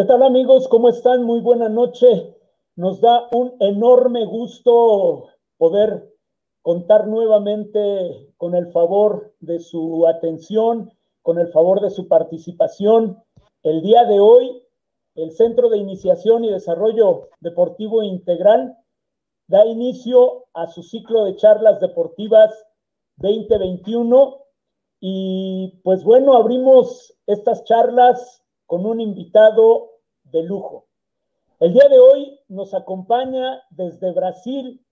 ¿Qué tal amigos? ¿Cómo están? Muy buena noche. Nos da un enorme gusto poder contar nuevamente con el favor de su atención, con el favor de su participación. El día de hoy, el Centro de Iniciación y Desarrollo Deportivo Integral da inicio a su ciclo de charlas deportivas 2021 y pues bueno, abrimos estas charlas con un invitado de lujo. El día de hoy nos acompaña desde Brasil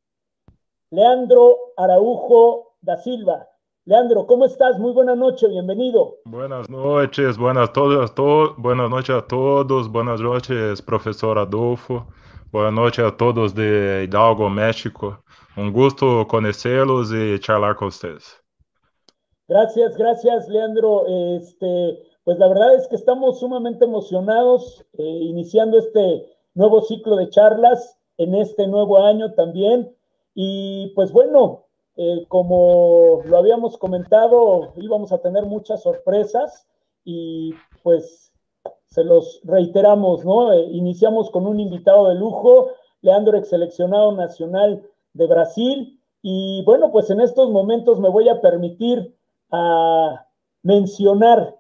Leandro Araujo da Silva. Leandro, ¿cómo estás? Muy buena noche, bienvenido. Buenas noches, buenas, todas, to buenas noches a todos, buenas noches, profesor Adolfo, buenas noches a todos de Hidalgo, México. Un gusto conocerlos y charlar con ustedes. Gracias, gracias, Leandro. Este, pues la verdad es que estamos sumamente emocionados eh, iniciando este nuevo ciclo de charlas en este nuevo año también. Y pues bueno, eh, como lo habíamos comentado, íbamos a tener muchas sorpresas y pues se los reiteramos, ¿no? Eh, iniciamos con un invitado de lujo, Leandro, ex seleccionado nacional de Brasil. Y bueno, pues en estos momentos me voy a permitir a mencionar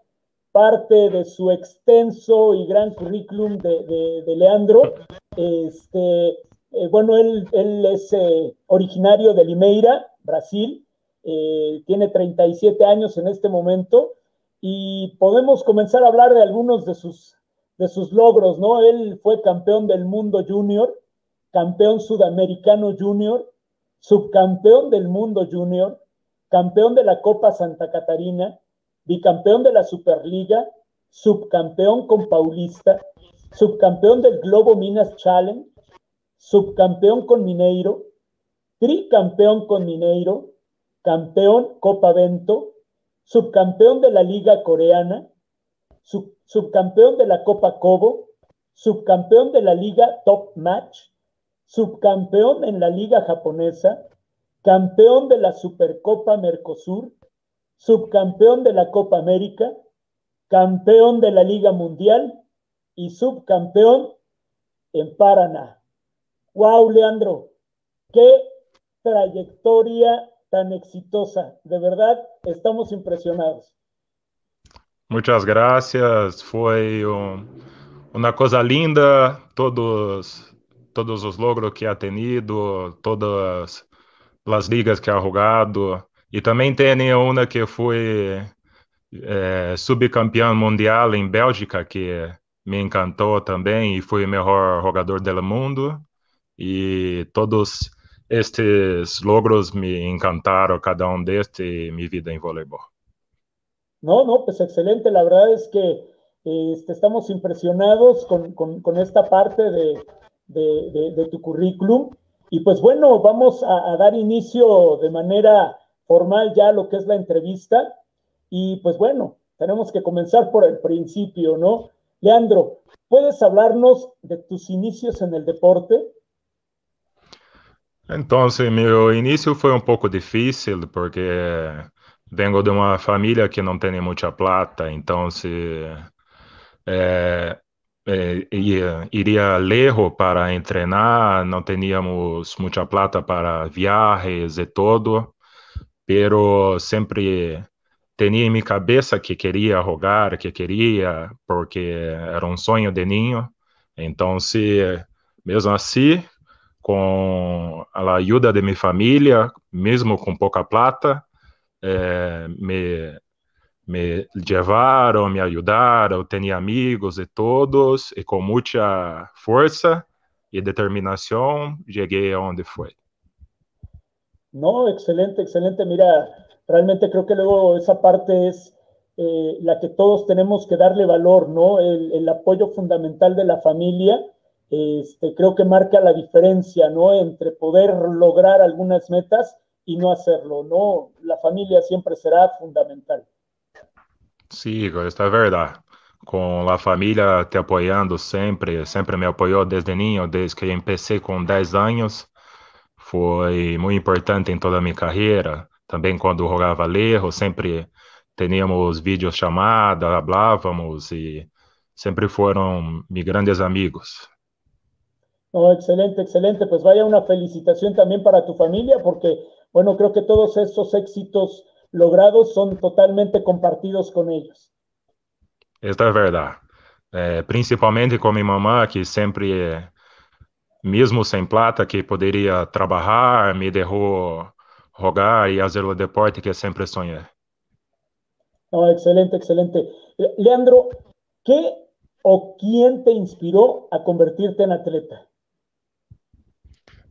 parte de su extenso y gran currículum de, Leandro. Este, eh, bueno, él, es eh, originario de Limeira, Brasil, eh, tiene 37 años en este momento y podemos comenzar a hablar de algunos de sus, de sus logros, ¿no? Él fue campeón del mundo junior, campeón sudamericano junior, subcampeón del mundo junior, campeón de la Copa Santa Catarina, bicampeón de la Superliga, subcampeón con Paulista, subcampeón del Globo Minas Challenge, subcampeón con Mineiro, tricampeón con Mineiro, campeón Copa Vento, subcampeón de la Liga Coreana, subcampeón de la Copa Cobo, subcampeón de la Liga Top Match, subcampeón en la Liga Japonesa, campeón de la Supercopa Mercosur, subcampeón de la Copa América, campeón de la Liga Mundial y subcampeón en Paraná. ¡Wow, Leandro! ¡Qué trayectoria tan exitosa! De verdad, estamos impresionados. Muchas gracias. Fue una cosa linda, todos, todos los logros que ha tenido, todas las ligas que ha jugado. E também tem uma que foi é, subcampeão mundial em Bélgica, que me encantou também e foi o melhor jogador do mundo. E todos estes logros me encantaram, cada um destes, e minha vida em voleibol. No, no, pues excelente. La verdad es que este, estamos impresionados con, con esta parte de, de, de, de, tu currículum. Y pues bueno, vamos a, a dar inicio de manera formal ya lo que es la entrevista. Y pues bueno, tenemos que comenzar por el principio, ¿no? Leandro, ¿puedes hablarnos de tus inicios en el deporte? Entonces, mi inicio fue un poco difícil porque vengo de una familia que no tiene mucha plata, entonces eh, eh, iría lejos para entrenar, no teníamos mucha plata para viajes y todo pero sempre tinha em minha cabeça que queria jogar, que queria, porque era um sonho de ninho. Então, se mesmo assim, com a ajuda de minha família, mesmo com pouca plata, eh, me me levaram, me ajudaram, tinha amigos e todos, e com muita força e determinação, cheguei aonde foi. No, excelente, excelente. Mira, realmente creo que luego esa parte es eh, la que todos tenemos que darle valor, ¿no? El, apoyo fundamental de la familia, este, creo que marca la diferencia, ¿no? Entre poder lograr algunas metas y no hacerlo, ¿no? La familia siempre será fundamental. Sí, esta es verdad. Con la familia te apoyando siempre, siempre me apoyó desde niño, desde que empecé con 10 años foi muito importante em toda a minha carreira. Também quando jogava Lerro, sempre teníamos vídeos chamadas, falávamos e sempre foram mis grandes amigos. No, excelente, excelente. Pues vaya una felicitación también para tu familia, porque, bueno, creo que todos esos éxitos logrados son totalmente compartidos con ellos. Esta é verdade. É, principalmente com minha mamã, que sempre, mesmo sem plata, que poderia trabalhar, me deixou jogar e fazer o deporte que sempre sonhei. No, excelente, excelente. Leandro, ¿qué o quién te inspiró a convertirte en atleta?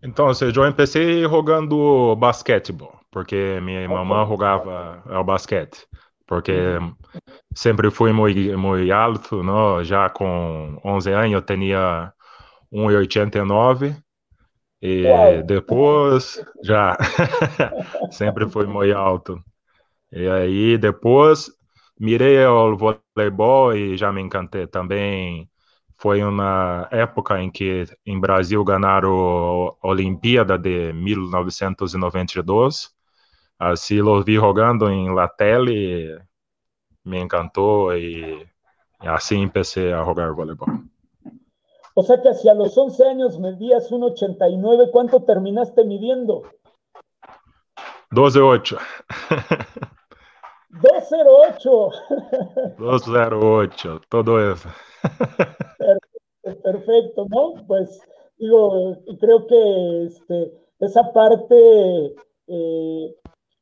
Então, eu comecei jogando basquetebol, porque minha mamãe jogava o basquete, porque sempre fui muito, muito alto, não? já com 11 anos eu tinha 1,89 e Uau. depois já sempre fui muito alto. E aí depois mirei o voleibol e já me encantei também foi uma época em que em Brasil ganharam a Olimpíada de 1992. Assim, lo vi jogando em la tele, me encantou e, e assim comecei a jogar voleibol. O sea que hacia los 11 años medías 1,89, ¿cuánto terminaste midiendo? 12,8. 208. 208, todo eso. Perfecto, ¿no? Pues digo, creo que este, esa parte eh,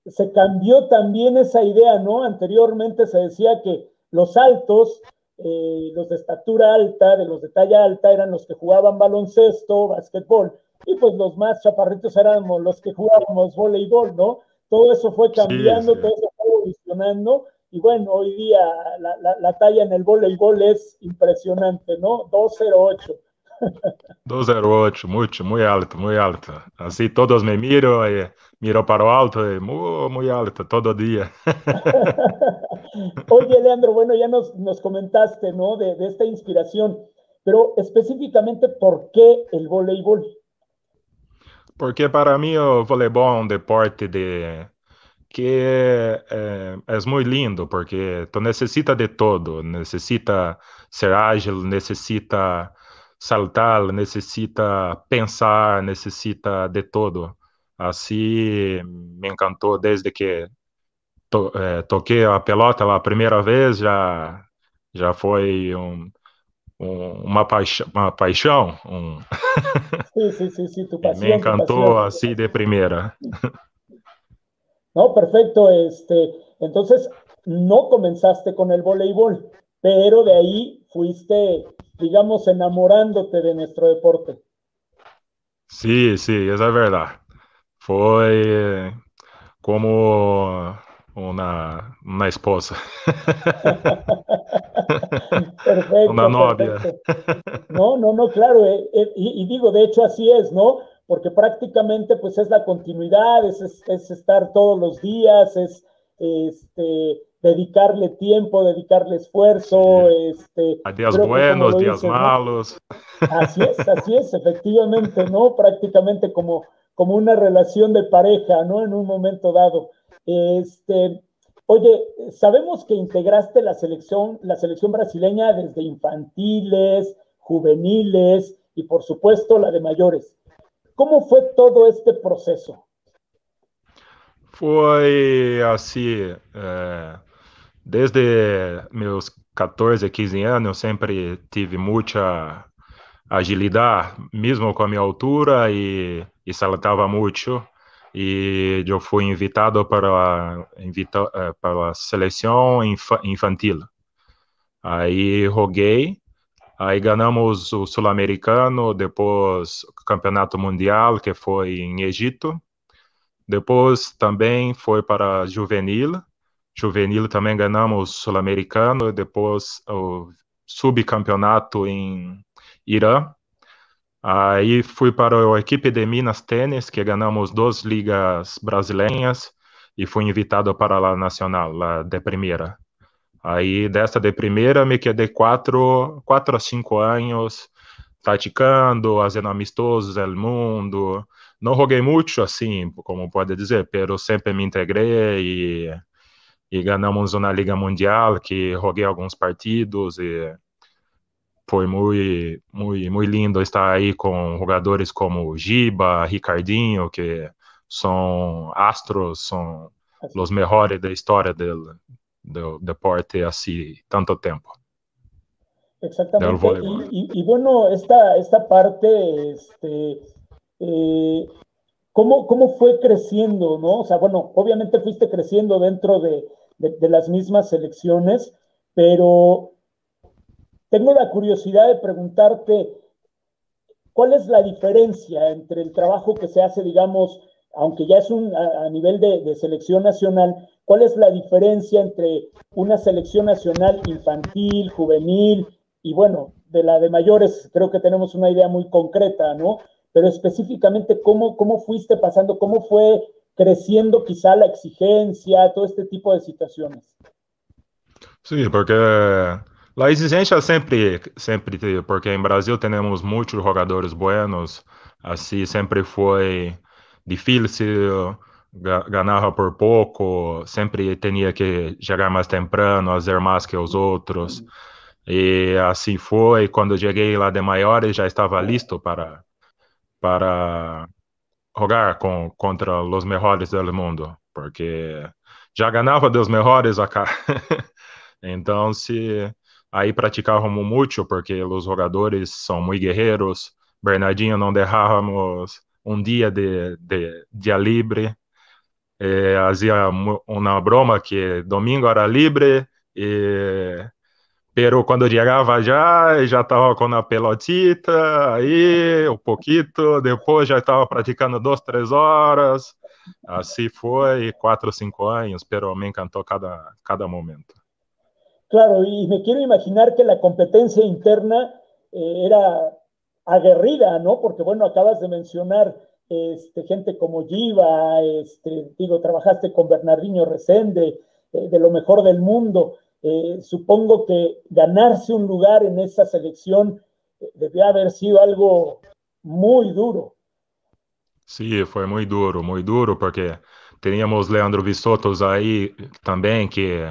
se cambió también esa idea, ¿no? Anteriormente se decía que los altos, eh, los de estatura alta, de los de talla alta, eran los que jugaban baloncesto, básquetbol, y pues los más chaparritos éramos los que jugábamos voleibol, ¿no? Todo eso fue cambiando, sí, sí. todo eso fue evolucionando, y bueno, hoy día la, la, la talla en el voleibol es impresionante, ¿no? 208. 208, mucho, muy alto, muy alto. Así todos me miro y miro para lo alto y muy, muy alto todo día. Oye, Leandro, bueno, ya nos, nos comentaste, ¿no? De, de, esta inspiración, pero específicamente, ¿por qué el voleibol? Porque para mí el voleibol es un deporte de que é, é, muito lindo, porque tu necessita de todo, necessita ser ágil, necessita saltar, necessita pensar, necessita de todo. Assim, me encantou desde que to, é, toquei a pelota a primeira vez, já, já foi um, um, uma, paixão, uma paixão. Um... Sim, sim, sim, tu me encantou assim de primeira. No, perfecto. Este, entonces, no comenzaste con el voleibol, pero de ahí fuiste, digamos, enamorándote de nuestro deporte. Sí, sí, esa es verdad. Fue como una, una esposa. perfecto. Una novia. Perfecto. No, no, no, claro. Eh, eh, y, y, digo, de hecho así es, ¿no? porque prácticamente pues es la continuidad, es, es, es estar todos los días, es este, dedicarle tiempo, dedicarle esfuerzo. Sí. Este, Hay días buenos, días dices, malos. ¿no? Así es, así es, efectivamente, ¿no? Prácticamente como, como una relación de pareja, ¿no? En un momento dado. Este, oye, sabemos que integraste la selección, la selección brasileña desde infantiles, juveniles y por supuesto la de mayores. ¿Cómo fue todo este proceso? Foi assim, é, desde meus 14, 15 anos, eu sempre tive muita agilidade, mesmo com a minha altura, e, e saltava muito. E eu fui invitado para, invita, para a seleção infantil. Aí joguei Aí ganhamos o Sul-Americano, depois o Campeonato Mundial, que foi em Egito. Depois também foi para Juvenil. Juvenil também ganhamos o Sul-Americano, depois o subcampeonato em Irã. Aí fui para a equipe de Minas Tênis, que ganhamos duas ligas brasileiras, e fui invitado para a Nacional, lá de primeira. Aí dessa de primeira me quedei quatro, quatro a cinco anos praticando, fazendo amistosos no mundo. Não joguei muito assim, como pode dizer, pero sempre me integrei e, e ganhamos uma liga mundial que joguei alguns partidos e foi muito, muito, muito lindo estar aí com jogadores como Giba, Ricardinho, que são astros, são os melhores da história do, do deporte assim tanto tempo. Exactamente. Y, y, y, bueno, esta, esta parte, este, eh, ¿cómo, ¿cómo, fue creciendo, no? O sea, bueno, obviamente fuiste creciendo dentro de, de, de, las mismas selecciones, pero tengo la curiosidad de preguntarte, ¿cuál es la diferencia entre el trabajo que se hace, digamos, aunque ya es un, a, nivel de, de selección nacional, ¿cuál es la diferencia entre una selección nacional infantil, juvenil, y bueno, de la de mayores creo que tenemos una idea muy concreta, ¿no? Pero específicamente, ¿cómo, cómo fuiste pasando, cómo fue creciendo quizá la exigencia, todo este tipo de situaciones? Sí, porque la exigencia siempre, siempre, porque en Brasil tenemos muchos jugadores buenos, así siempre fue difícil, ganaba por poco, siempre tenía que llegar más temprano, hacer más que. Mm -hmm. E assim foi. Quando cheguei lá de maiores, já estava listo para, para jogar com, contra os melhores do mundo, porque já ganhava dos melhores acá. então, se aí praticávamos muito, porque os jogadores são muito guerreiros. Bernardinho não deixávamos um dia de, de dia livre. Eh, fazia uma broma que domingo era livre e Pero quando chegava já, já estava com a pelotita, aí um pouquinho, depois já estava praticando duas, três horas. Assim foi, quatro, cinco anos, pero me encantou cada, cada momento. Claro, y me quiero imaginar que la competencia interna eh, era aguerrida, ¿no? Porque, bueno, acabas de mencionar este, gente como Giva, este, digo, trabajaste con Bernardino Resende, eh, de lo mejor del mundo. Eh, supongo que ganarse un lugar en esa selección debía haber sido algo muy duro. Sí, fue muy duro, muy duro, porque teníamos Leandro Visotos ahí también, que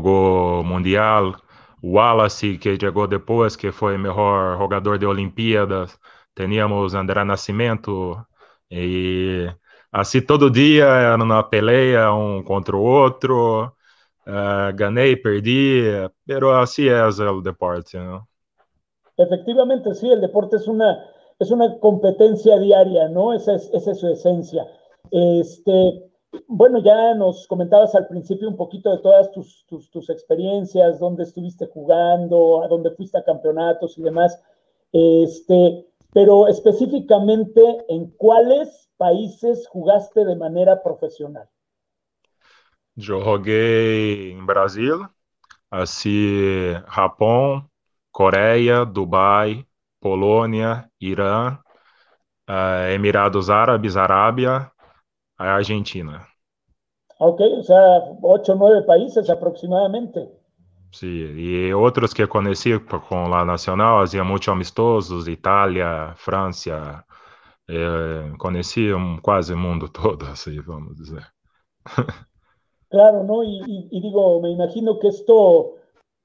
jugó Mundial, Wallace, que llegó después, que fue mejor jugador de Olimpíadas, teníamos André Nascimento, y así todo día era una pelea un contra otro, Uh, gané, perdí, pero así es el deporte, ¿no? Efectivamente, sí, el deporte es una, es una competencia diaria, ¿no? Esa es, esa es su esencia. Este, bueno, ya nos comentabas al principio un poquito de todas tus, tus, tus, experiencias, dónde estuviste jugando, a dónde fuiste a campeonatos y demás. Este, pero específicamente, ¿en cuáles países jugaste de manera profesional? Joguei em Brasil, assim, Japão, Coreia, Dubai, Polônia, Irã, uh, Emirados Árabes, Arábia, a Argentina. Ok, o sea, ocho o nueve países aproximadamente. Sim, e outros que conheci com la Nacional, fazia muito amistosos, Itália, França, eh, conheci um, quase o mundo todo, assim, vamos dizer. Claro, ¿no? Y, y, y, digo, me imagino que esto,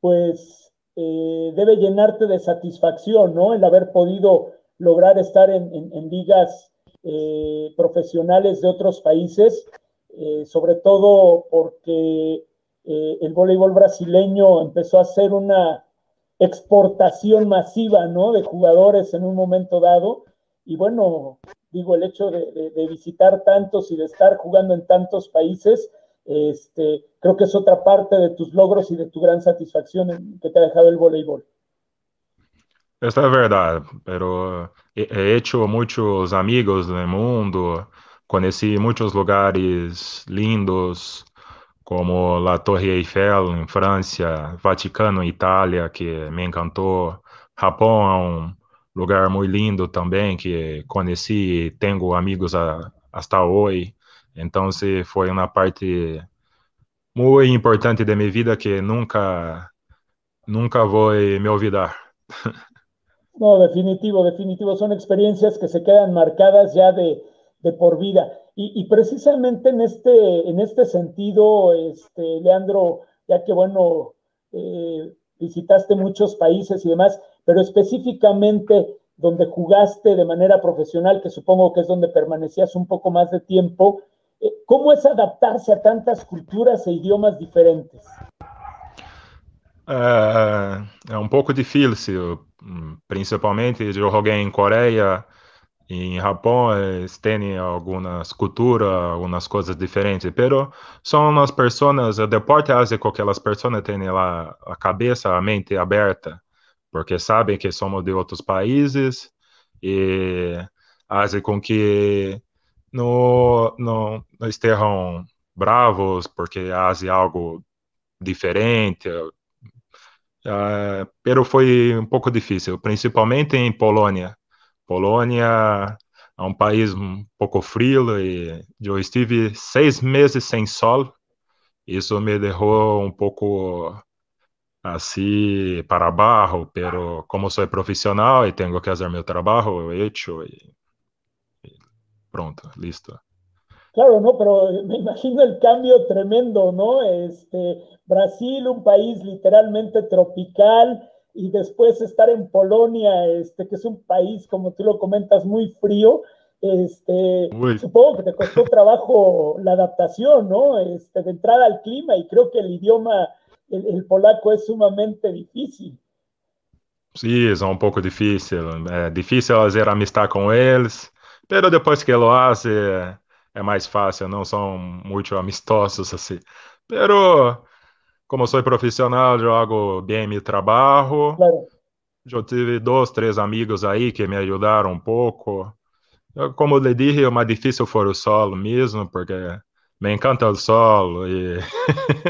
pues, eh, debe llenarte de satisfacción, ¿no? El haber podido lograr estar en, en, en ligas eh, profesionales de otros países, eh, sobre todo porque eh, el voleibol brasileño empezó a ser una exportación masiva, ¿no? De jugadores en un momento dado. Y bueno, digo, el hecho de, de, de visitar tantos y de estar jugando en tantos países, Este, creo que es otra parte de tus logros y de tu gran satisfacción que te ha dejado el voleibol. Esta es verdad, pero he hecho muchos amigos del mundo, conocí muchos lugares lindos, como la Torre Eiffel en Francia, Vaticano en Italia, que me encantó, Japón es un lugar muy lindo también que conocí y tengo amigos a, hasta hoy. Entonces fue una parte muy importante de mi vida que nunca, nunca voy a me olvidar. No, definitivo, definitivo. Son experiencias que se quedan marcadas ya de, por vida. Y, y, precisamente en este, en este sentido, este, Leandro, ya que bueno, eh, visitaste muchos países y demás, pero específicamente donde jugaste de manera profesional, que supongo que es donde permanecías un poco más de tiempo, eh, ¿cómo es adaptarse a tantas culturas e idiomas diferentes? É, é um pouco difícil, principalmente eu joguei em Coreia, em Japão, eles têm algumas culturas, algumas coisas diferentes, pero são as pessoas, o deporte com que as pessoas tenham lá a cabeça, a mente aberta, porque sabem que somos de outros países e faz com que não, não, não estejam bravos porque fazem algo diferente, Uh, pero foi um pouco difícil, principalmente em Polônia. Polônia é um país um pouco frio e eu estive seis meses sem sol. Isso me deixou um pouco assim para baixo, pero como sou profissional e tenho que fazer meu trabalho, eu hecho e, e pronto, listo. Claro, no, pero me imagino el cambio tremendo, ¿no? Este, Brasil, un país literalmente tropical, y después estar en Polonia, este, que es un país, como tú lo comentas, muy frío, este, supongo que te costó trabajo la adaptación, ¿no? Este, de entrada al clima, y creo que el idioma, el, polaco es sumamente difícil. Sí, es un poco difícil, es difícil hacer amistad con ellos, pero después que lo hace é mais fácil, não são muito amistosos assim. Pero, como sou profissional, jogo bem meu trabalho. Claro. Eu tive dois, três amigos aí que me ajudaram um pouco. Eu, como lhe disse, o mais difícil foi o solo mesmo, porque me encanta o sol e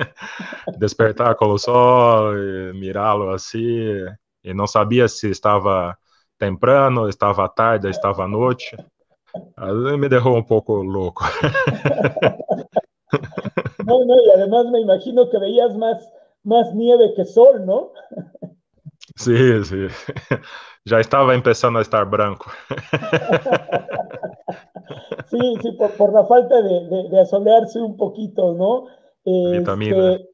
despertar com o sol e mirá-lo assim. E não sabia se estava temprano, estava tarde, estava noite. me dejó un poco loco. No, no, y además me imagino que veías más, más nieve que sol, ¿no? Sí, sí. Ya estaba empezando a estar blanco. Sí, sí, por, la falta de, de, asolearse un poquito, ¿no? Este,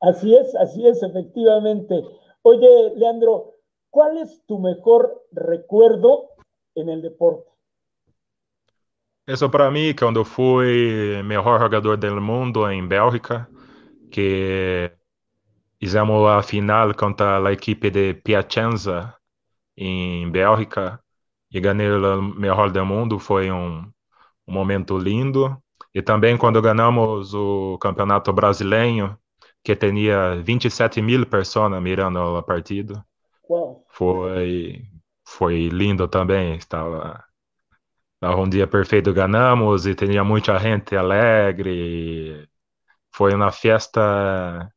así es, así es, efectivamente. Oye, Leandro, ¿cuál es tu mejor recuerdo en el deporte? Isso para mim, quando fui melhor jogador do mundo em Bélgica, que fizemos a final contra a equipe de Piacenza em Bélgica e ganhei o melhor do mundo, foi um, um momento lindo. E também quando ganhamos o campeonato brasileiro, que tinha 27 mil pessoas mirando a partida. Foi, foi lindo também. Estava um dia perfeito ganhamos e tinha muita gente alegre. Foi uma festa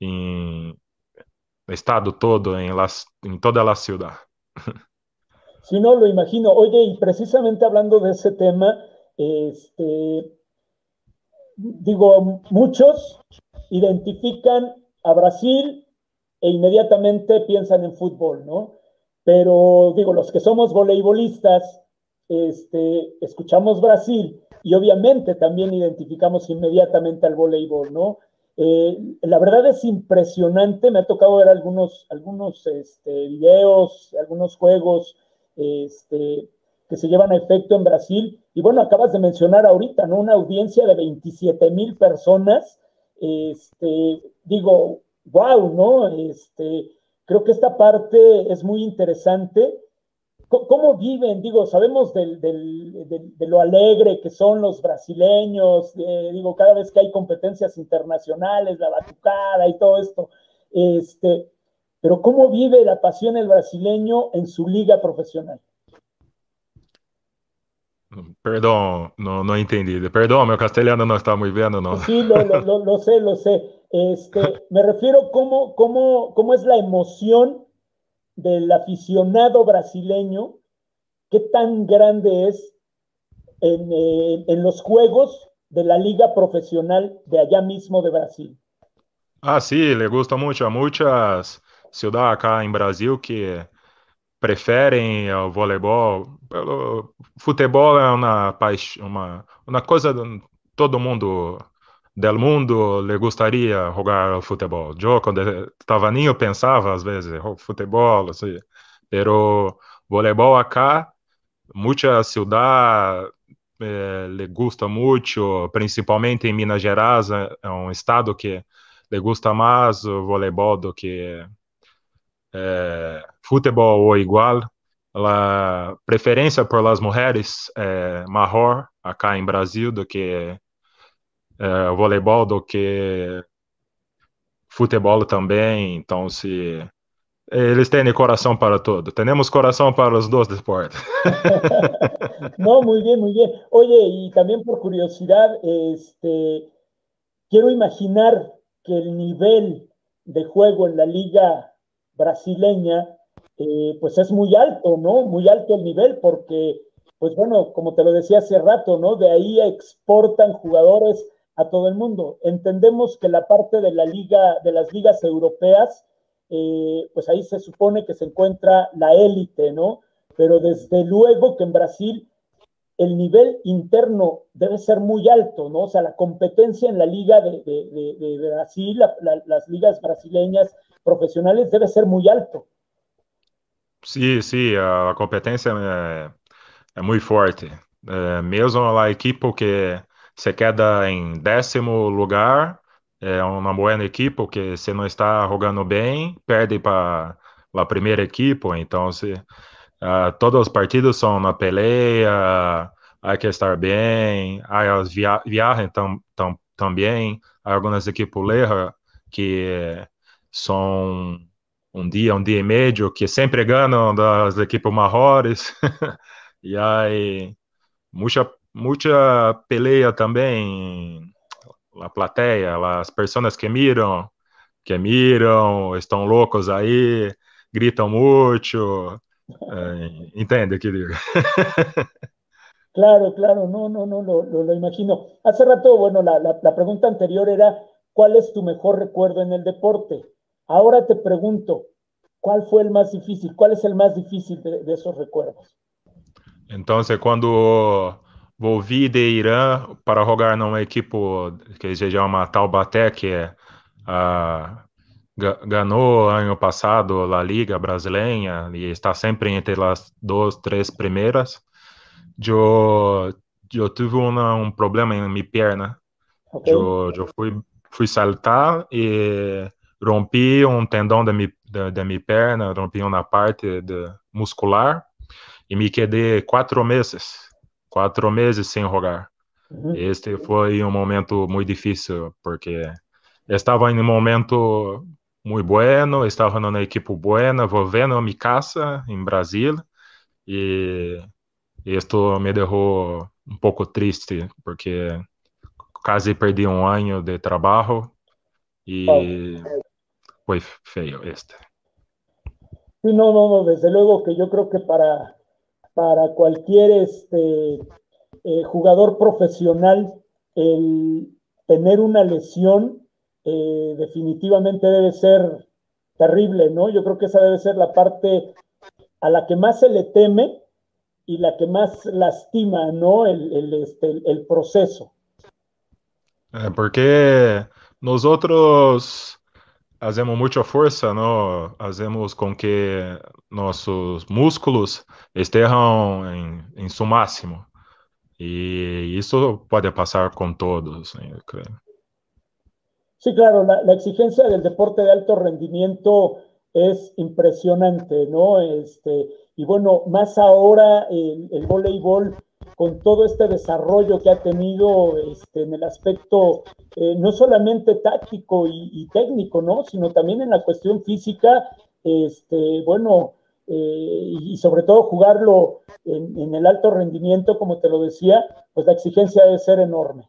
em estado todo, em, las, em toda a cidade. Sí, no, lo imagino. Oye, y precisamente hablando de ese tema, este, digo, muchos identifican a Brasil e inmediatamente piensan en fútbol, ¿no? Pero digo, los que somos voleibolistas, este, escuchamos Brasil y obviamente también identificamos inmediatamente al voleibol, ¿no? Eh, la verdad es impresionante, me ha tocado ver algunos, algunos este, videos, algunos juegos este, que se llevan a efecto en Brasil. Y bueno, acabas de mencionar ahorita, ¿no? Una audiencia de 27 mil personas. Digo, wow, ¿no? Creo que esta parte es muy interesante ¿Cómo viven? Digo, sabemos de lo alegre que son los brasileños, digo, cada vez que hay competencias internacionales, la batucada y todo esto, este, pero ¿cómo vive la pasión el brasileño en su liga profesional? Perdón, no, no entendí. Perdón, mi castellano no está muy bien, ¿no? Sí, lo, sé, lo sé. Este, me refiero cómo, cómo, cómo es la emoción del aficionado brasileño, qué tan grande es eh, en, los juegos de la liga profesional de allá mismo de Brasil. Ah, sí, le gusta mucho a muchas ciudades acá en Brasil que preferem o voleibol. Pelo futebol é uma, uma, uma coisa todo mundo del mundo le gostaria jogar futebol. Eu, quando estava ninho, pensava às vezes, oh, futebol, assim. pero voleibol acá, mucha ciudad eh, le gusta mucho, principalmente en Minas Gerais, é um estado que le gusta más voleibol do que eh, futebol ou igual. A preferência por las mujeres é maior acá em Brasil do que eh, voleibol, do que futebol também. Então, se eles têm coração para tudo. Temos coração para os dois deportes. no, muy bien, muy bien. Oye, y también por curiosidad, este, quiero imaginar que el nivel de juego en la liga brasileña, eh, pues es muy alto, ¿no? Muy alto el nivel, porque, pues bueno, como te lo decía hace rato, ¿no? De ahí exportan jugadores a todo el mundo. Entendemos que la parte de la liga, de las ligas europeas, eh, pues ahí se supone que se encuentra la élite, ¿no? Pero desde luego que en Brasil el nivel interno debe ser muy alto, ¿no? O sea, la competencia en la liga de, Brasil, las ligas brasileñas profesionales debe ser muy alto. Sí, sí, la competencia es muy fuerte. Eh, mesmo equipo que se queda em décimo lugar, é uma boa equipe que se não está jogando bem, perde para a primeira equipe, então se uh, todos os partidos são na peleia, há que estar bem, há as via viagens tam, tam, também, há algumas equipes lejas que são um dia, um dia e meio, que sempre ganham das equipes maiores, e aí muita mucha pelea também, a plateia, as pessoas que miram, que miram, estão loucos aí, gritam muito, eh, entende que digo? Claro, claro, no, no, no, lo, lo, lo imagino. Hace rato, bueno, la, la, la, pregunta anterior era, ¿cuál es tu mejor recuerdo en el deporte? Ahora te pregunto, ¿cuál fue el más difícil? ¿Cuál es el más difícil de, de esos recuerdos? Entonces, cuando volvi de Irã para jogar numa equipe que se chama Taubaté, que uh, ganhou ano passado a Liga Brasileira e está sempre entre as duas, três primeiras. Eu, eu tive uma, um problema em minha perna. Okay. Eu, eu fui, fui saltar e rompi um tendão da minha, da, da minha perna, rompi uma parte de, muscular e me quedei quatro meses quatro meses sem jogar. Uhum. Este foi um momento muito difícil, porque estava em um momento muito bueno, estava numa equipe buena, volvendo a minha casa em Brasil, e isto me deixou um pouco triste, porque quase perdi um ano de trabalho e foi feio este. Sí, no, no, no, desde luego que yo creo que para para cualquier este, eh, jugador profesional el tener una lesión eh, definitivamente debe ser terrible, ¿no? Yo creo que esa debe ser la parte a la que más se le teme y la que más lastima, ¿no? El, este, proceso. Eh, porque nosotros hacemos mucha fuerza, ¿no? Hacemos con que nuestros músculos estén en, en su máximo. Y eso puede pasar con todos, ¿no? creo. Sí, claro, la, exigencia del deporte de alto rendimiento es impresionante, ¿no? Este, y bueno, más ahora el voleibol con todo este desarrollo que ha tenido este, en el aspecto eh, no solamente táctico y, técnico, ¿no? Sino también en la cuestión física, este, bueno, eh, y sobre todo jugarlo en, el alto rendimiento, como te lo decía, pues la exigencia debe ser enorme.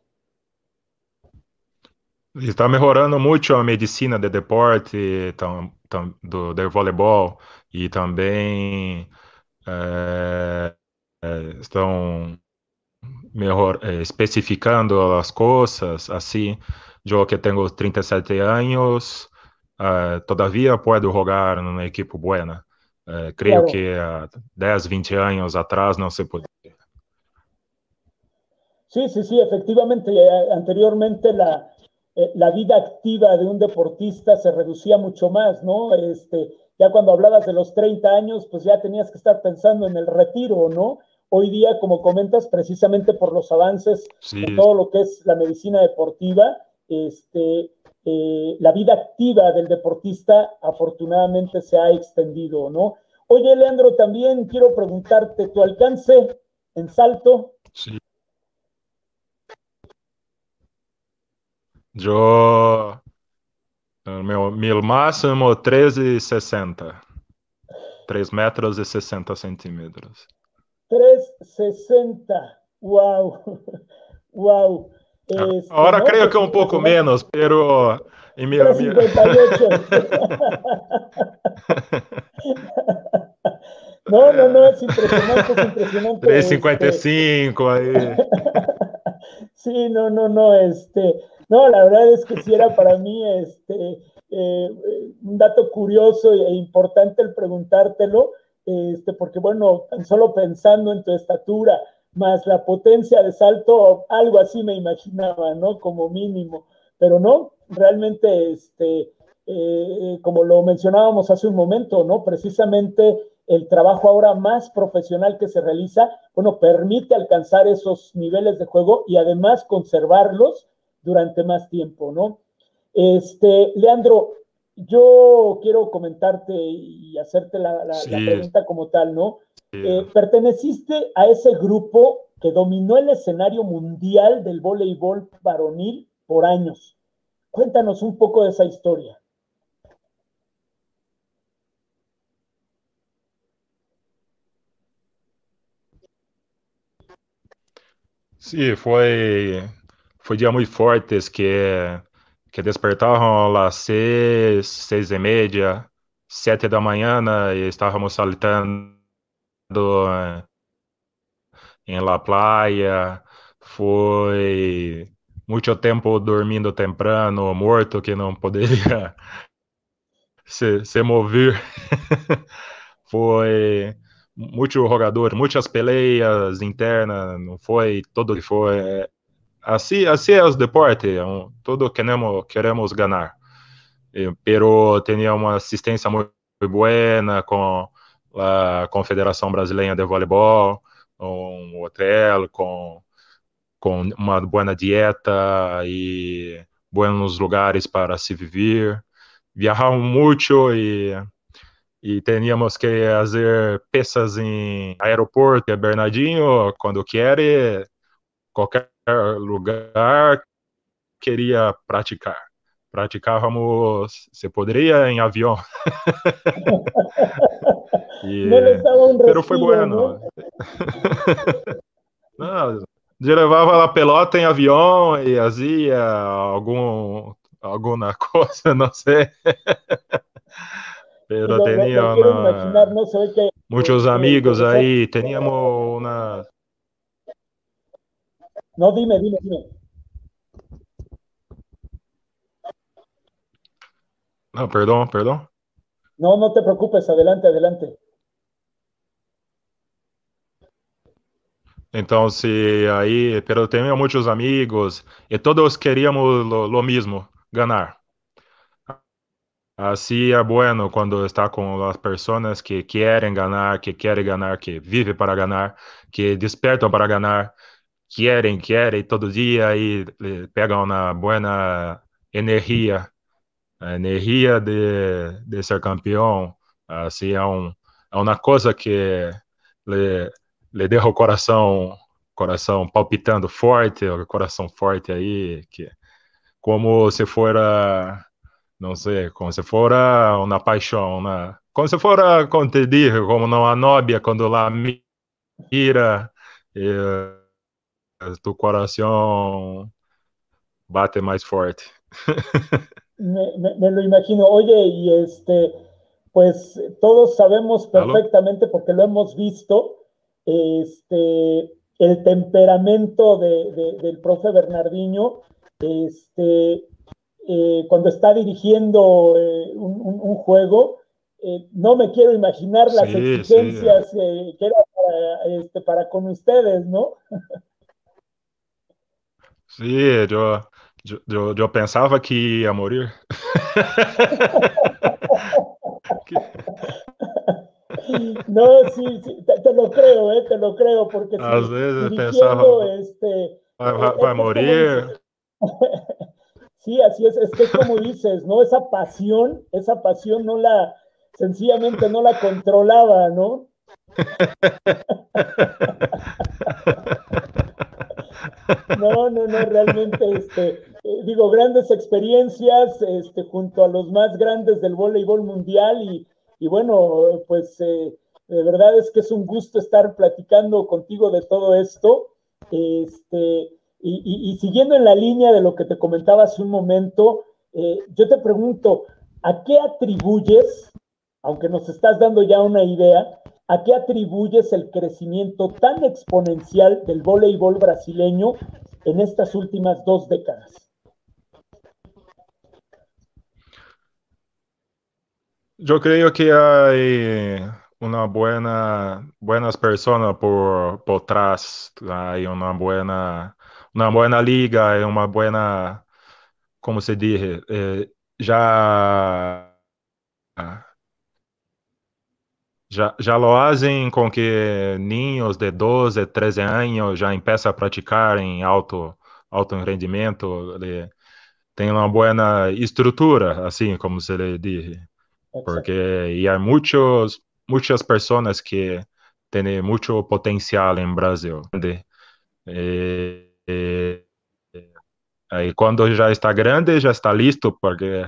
Está mejorando mucho la medicina de deporte, del voleibol, y también eh, eh, estão melhor eh, especificando as coisas, assim, eu que tenho 37 anos, uh, todavia posso jogar numa equipe buena. Uh, creio claro. que há 10, 20 anos atrás não se podia. Sí, sí, sí, efectivamente, eh, anteriormente la, eh, la vida activa de un deportista se reducía mucho más, ¿no? Este, ya cuando hablabas de los 30 años, pues ya tenías que estar pensando en el retiro, ¿no? Hoy día, como comentas, precisamente por los avances de todo lo que es la medicina deportiva, este, eh, la vida activa del deportista afortunadamente se ha extendido, ¿no? Oye, Leandro, también quiero preguntarte, ¿tu alcance en salto? Sí. Yo, mi máximo 13,60. 3 metros y 60 centímetros. 3,60. Wow. wow. Este, Ahora creo que un poco menos, pero en mi, 358. no, no, no, es impresionante, es impresionante. 355 este... ahí. sí, no, no, no, este, no, la verdad es que sí era para mí, este, eh, un dato curioso e importante el preguntártelo, este, porque bueno, solo pensando en tu estatura, más la potencia de salto, algo así me imaginaba, ¿no? Como mínimo, pero no, realmente, este, eh, como lo mencionábamos hace un momento, ¿no? Precisamente el trabajo ahora más profesional que se realiza, bueno, permite alcanzar esos niveles de juego y además conservarlos durante más tiempo, ¿no? Este, Leandro, yo quiero comentarte y hacerte la, pregunta como tal, ¿no? Eh, perteneciste a ese grupo que dominó el escenario mundial del voleibol varonil por años. Cuéntanos un poco de esa historia. Sí, fue, fue día muy fuertes que, que despertaron a las seis, seis y media, siete de la mañana y estábamos saltando en la playa. Foi muito tempo dormindo temprano, morto, que não poderia se, se mover. foi muito jogador, muitas peleias internas, não foi todo que foi. Assim, assim é os deportes, todo queremos, queremos ganhar. Pero tinha uma assistência muito boa com a Confederação Brasileira de Voleibol, um hotel com, com uma boa dieta e bons lugares para se viver. Viajamos muito e, e teníamos que fazer peças em aeroporto, Bernardinho, quando quer, qualquer lugar queria praticar. Praticávamos, se poderia em avião. Y, no les daba un pero fue bueno. ¿no? no, yo levava a pelota em avião e fazia algum, alguma coisa, não sei. Pero no, tenía no, no una, imaginar, No, dime, dime, dime. No, perdón, perdón. No, no te preocupes, adelante, adelante. Então, se aí, pero tenho muitos amigos e todos queríamos lo, lo mismo, ganhar. Assim é bueno quando está com as pessoas que querem ganhar, que querem ganhar, que vivem para ganhar, que despertam para ganhar, querem, querem todo dia e pegam uma boa energia, a energia de, de ser campeão. Assim é, um, é uma coisa que le deja o coração, coração palpitando forte, o coração forte aí, que como se fora, não sei, como se fora uma paixão, uma, como se fora, como te digo, como uma nóbia quando lá mira, tu coração bate mais forte. me, me, me, lo imagino. Oye, y este, pues todos sabemos perfectamente, porque lo hemos visto, este, el temperamento de, de, del profe Bernardino, este, eh, cuando está dirigiendo eh, un, un, un, juego, eh, no me quiero imaginar las sí, exigencias sí. que era para, este, para, con ustedes, ¿no? Sí, yo, yo, yo pensaba que iba a morir. no, sí, sí te, lo creo, eh, te lo creo, porque a sí, veces pensaba, este, va, va, va a morir. sí, así es, es que es como dices, ¿no? Esa pasión, esa pasión no la, sencillamente no la controlaba, ¿no? No, no, no, realmente, este, eh, digo, grandes experiencias este, junto a los más grandes del voleibol mundial y, y bueno, pues eh, de verdad es que es un gusto estar platicando contigo de todo esto. Este, y, siguiendo en la línea de lo que te comentaba hace un momento, eh, yo te pregunto, ¿a qué atribuyes, aunque nos estás dando ya una idea, ¿A qué atribuyes el crecimiento tan exponencial del voleibol brasileño en estas últimas dos décadas? Yo creo que hay una buena, buenas personas por, por atrás, hay una buena, una buena liga, hay una buena, como se dice, eh, ya já, já lo hacen com que niños de 12, 13 anos já empiezan a praticar em alto, alto rendimento, tem uma boa estrutura, assim como se le diz. Porque e há muitos, muitas pessoas que têm muito potencial em Brasil. E, e, aí quando já está grande, já está listo, porque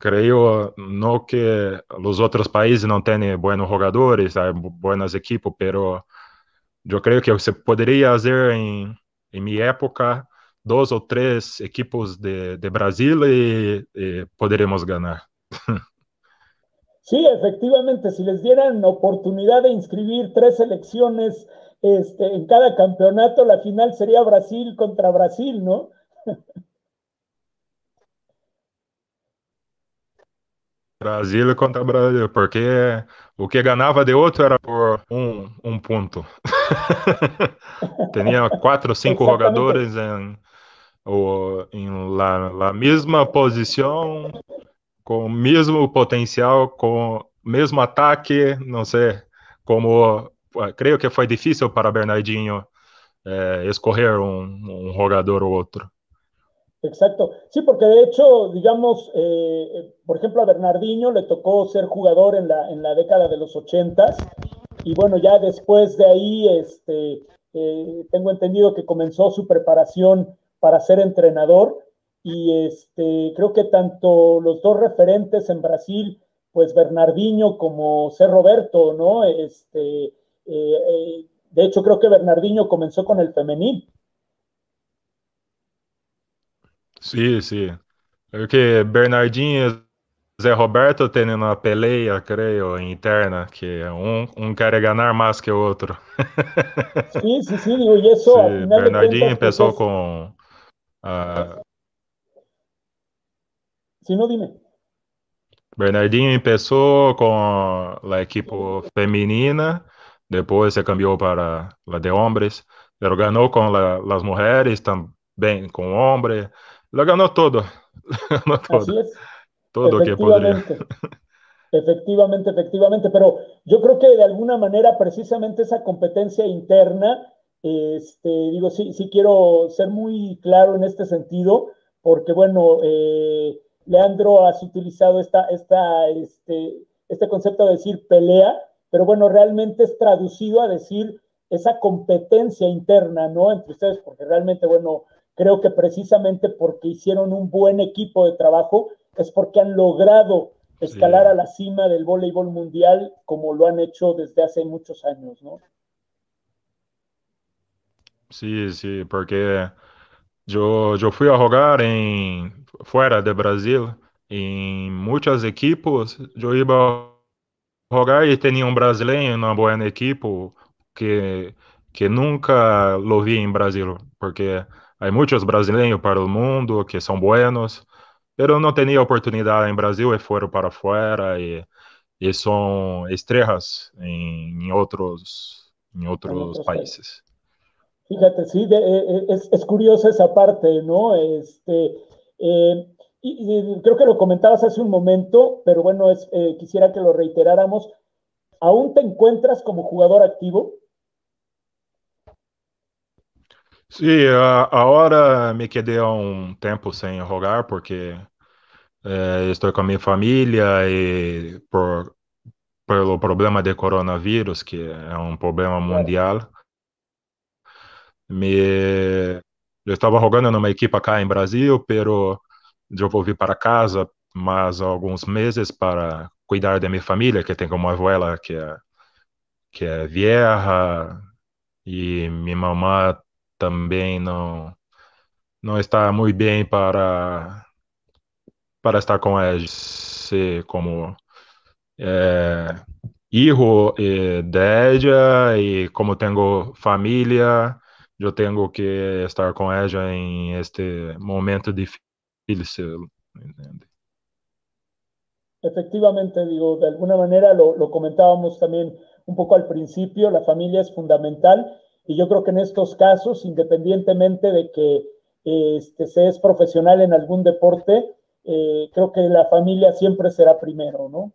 Creo no que los otros países no tienen buenos jugadores, hay buenos equipos, pero yo creo que se podría hacer en mi época dos o tres equipos de, de Brasil y, y podremos ganar. Sí, efectivamente, si les dieran oportunidad de inscribir tres selecciones este, en cada campeonato, la final sería Brasil contra Brasil, ¿no? Brasil contra Brasil, porque o que ganhava de outro era por um, um ponto. Tinha quatro, cinco jogadores em, ou, em la, la mesma posição, com o mesmo potencial, com o mesmo ataque, não sei, como creio que foi difícil para Bernardinho eh, escorrer um, um jogador ou outro. Exacto. Sí, porque de hecho, digamos, eh, por ejemplo, a Bernardinho le tocó ser jugador en la, en la década de los ochentas y bueno, ya después de ahí, este, eh, tengo entendido que comenzó su preparación para ser entrenador y este, creo que tanto los dos referentes en Brasil, pues Bernardinho como C. Roberto, ¿no? Este, eh, de hecho, creo que Bernardinho comenzó con el femenil. Sim, sim. Porque Bernardinho e Zé Roberto têm uma peleia, creio, interna, que um, um quer ganhar mais que o outro. Sim, sim, sim. E isso, sí, Bernardinho começou com. Uh... Sim, não dime. Bernardinho começou com a equipe feminina, depois se cambiou para a de pero ganhou com la, as mulheres também, com hombres. Lo ganó todo. Lo ganó todo. Así es. Todo lo que podría. Efectivamente, efectivamente, pero yo creo que de alguna manera precisamente esa competencia interna, este, digo, sí, sí quiero ser muy claro en este sentido, porque bueno, eh, Leandro has utilizado esta, esta, este, este concepto de decir pelea, pero bueno, realmente es traducido a decir esa competencia interna, ¿no? Entre ustedes, porque realmente, bueno, Creo que precisamente porque hicieron un buen equipo de trabajo es porque han logrado escalar sí. a la cima del voleibol mundial como lo han hecho desde hace muchos años, ¿no? Sí, sí, porque yo, yo fui a jugar en, fuera de Brasil, en muchos equipos, yo iba a jugar y tenía un brasileño en un buen equipo que, que nunca lo vi en Brasil, porque Hay muchos brasileños para el mundo que son buenos, pero no tenía oportunidad en Brasil y fueron para afuera y, y son estrellas en, en otros, en otros, países. Fíjate, sí, de, eh, eh, es, es, curiosa esa parte, ¿no? Este, eh, y, y, creo que lo comentabas hace un momento, pero bueno, es, eh, quisiera que lo reiteráramos. ¿Aún te encuentras como jugador activo? Sí, ahora me quedé un tiempo sin jugar porque eh, estoy con mi familia y por, por el problema de coronavirus, que es un problema mundial, me, eu estava jogando numa equipe acá em Brasil, pero eu voltei para casa mais alguns meses para cuidar da minha família, que tem como abuela que é que é vieja e minha mamã também não não está muito bem para para estar com ela, ser como é, hijo eh, de y como tengo familia, yo tengo que estar con ella en este momento difícil. Efectivamente, digo, de alguna manera lo, lo, comentábamos también un poco al la familia es fundamental y yo creo que en estos casos, independientemente de que este, se es profesional en algún deporte, eh, creo que la familia siempre será primero, ¿no?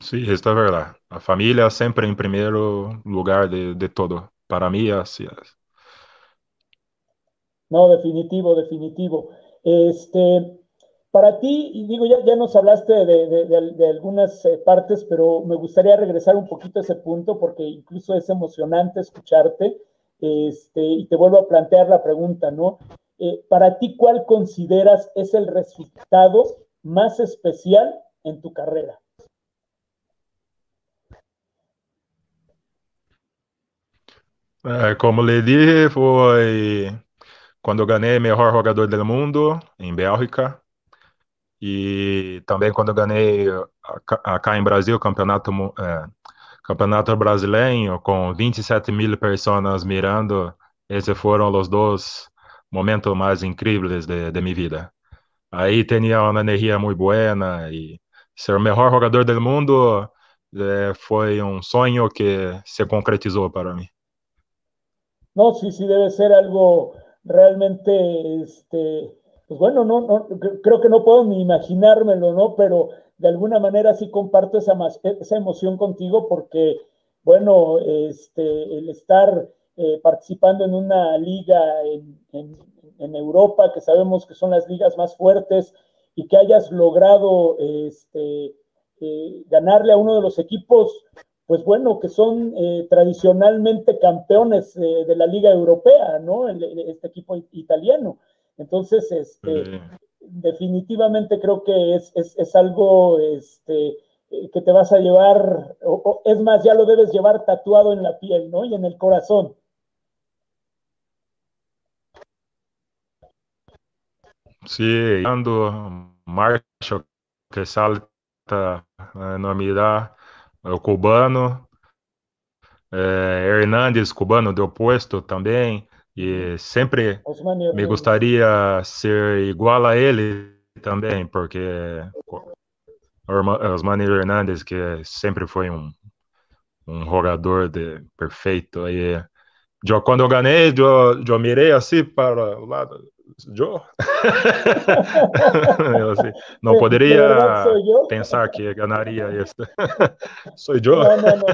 Sí, esto es verdad. La familia siempre en primer lugar de, de todo. Para mí así es. No, definitivo, definitivo. Este, para ti, y digo, ya, ya nos hablaste de, de, algunas eh, partes, pero me gustaría regresar un poquito a ese punto porque incluso es emocionante escucharte. Este, y te vuelvo a plantear la pregunta, ¿no? Eh, para ti, ¿cuál consideras es el resultado más especial en tu carrera? É, como lhe dije, foi quando ganhei melhor jogador do mundo em Bélgica e também quando ganhei acá em Brasil campeonato é, campeonato brasileiro com 27 mil pessoas mirando. Esses foram os dois momentos mais incríveis de, de minha vida. Aí tinha uma energia muito boa e ser o melhor jogador do mundo é, foi um sonho que se concretizou para mim. No, sí, sí, debe ser algo realmente, este, pues bueno, no, no, creo que no puedo ni imaginármelo, ¿no? Pero de alguna manera sí comparto esa, esa emoción contigo porque, bueno, este, el estar eh, participando en una liga en, en, en, Europa, que sabemos que son las ligas más fuertes, y que hayas logrado este, eh, ganarle a uno de los equipos pues bueno, que son eh, tradicionalmente campeones eh, de la Liga Europea, ¿no? este equipo italiano. Entonces, este, definitivamente creo que es, es, es algo este, eh, que te vas a llevar, o, o, es más, ya lo debes llevar tatuado en la piel, ¿no? Y en el corazón. Sí, cuando Marshall que salta a enormidad o cubano, é, Hernandes, cubano do oposto também, e sempre me gostaria ser igual a ele também, porque Osmani Hernandes, que sempre foi um, um jogador de, perfeito, e eu, quando eu ganhei, eu, eu mirei assim para o lado, eu assim, não poderia pensar que ganharia isso. Sou eu? Não, não, não.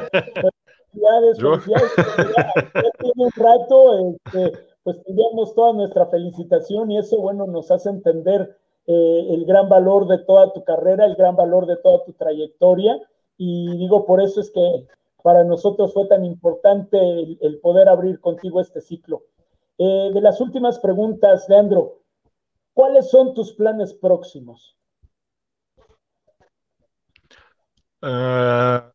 Felicidades, felicidades. Ya, ya tiene un rato, este, pues teníamos toda nuestra felicitación y eso, bueno, nos hace entender eh, el gran valor de toda tu carrera, el gran valor de toda tu trayectoria. Y digo, por eso es que para nosotros fue tan importante el, el poder abrir contigo este ciclo. Eh, de las últimas preguntas, Leandro, ¿cuáles son tus planes próximos? Uh,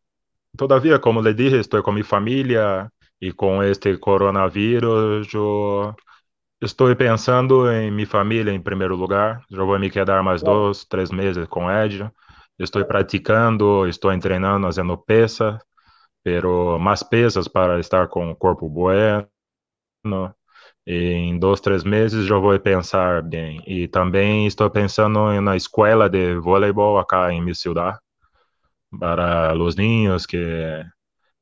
todavía, como le dije, estoy con mi familia y con este coronavirus, yo estoy pensando en mi familia en primer lugar. Yo voy a me quedar más claro. dos, tres meses con ella. Estoy practicando, estoy entrenando, haciendo pesas, pero más pesas para estar con un cuerpo bueno. em dois, três meses eu vou pensar bem. E também estou pensando na escola de voleibol acá em minha cidade, para os niños que,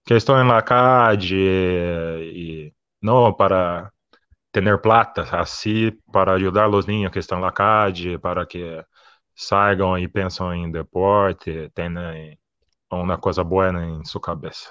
que estão em la calle e não para ter plata, assim, para ajudar os niños que estão na calle, para que saem e pensam em deporte, têm una cosa buena en su cabeza,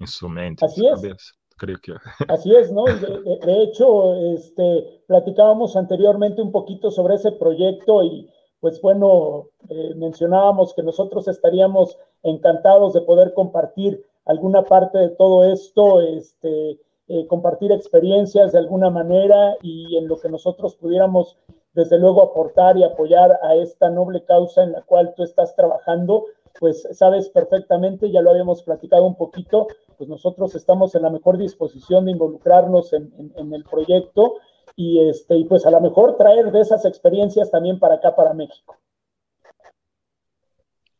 en su mente, Así en su es. cabeza. Creo que. Así es, ¿no? De, de, hecho, este, platicábamos anteriormente un poquito sobre ese proyecto y pues bueno, eh, mencionábamos que nosotros estaríamos encantados de poder compartir alguna parte de todo esto, este, eh, compartir experiencias de alguna manera y en lo que nosotros pudiéramos desde luego aportar y apoyar a esta noble causa en la cual tú estás trabajando, pues sabes perfectamente, ya lo habíamos platicado un poquito, pues nosotros estamos en la mejor disposición de involucrarnos en, el proyecto y, este, y pues a lo mejor traer de esas experiencias también para acá, para México.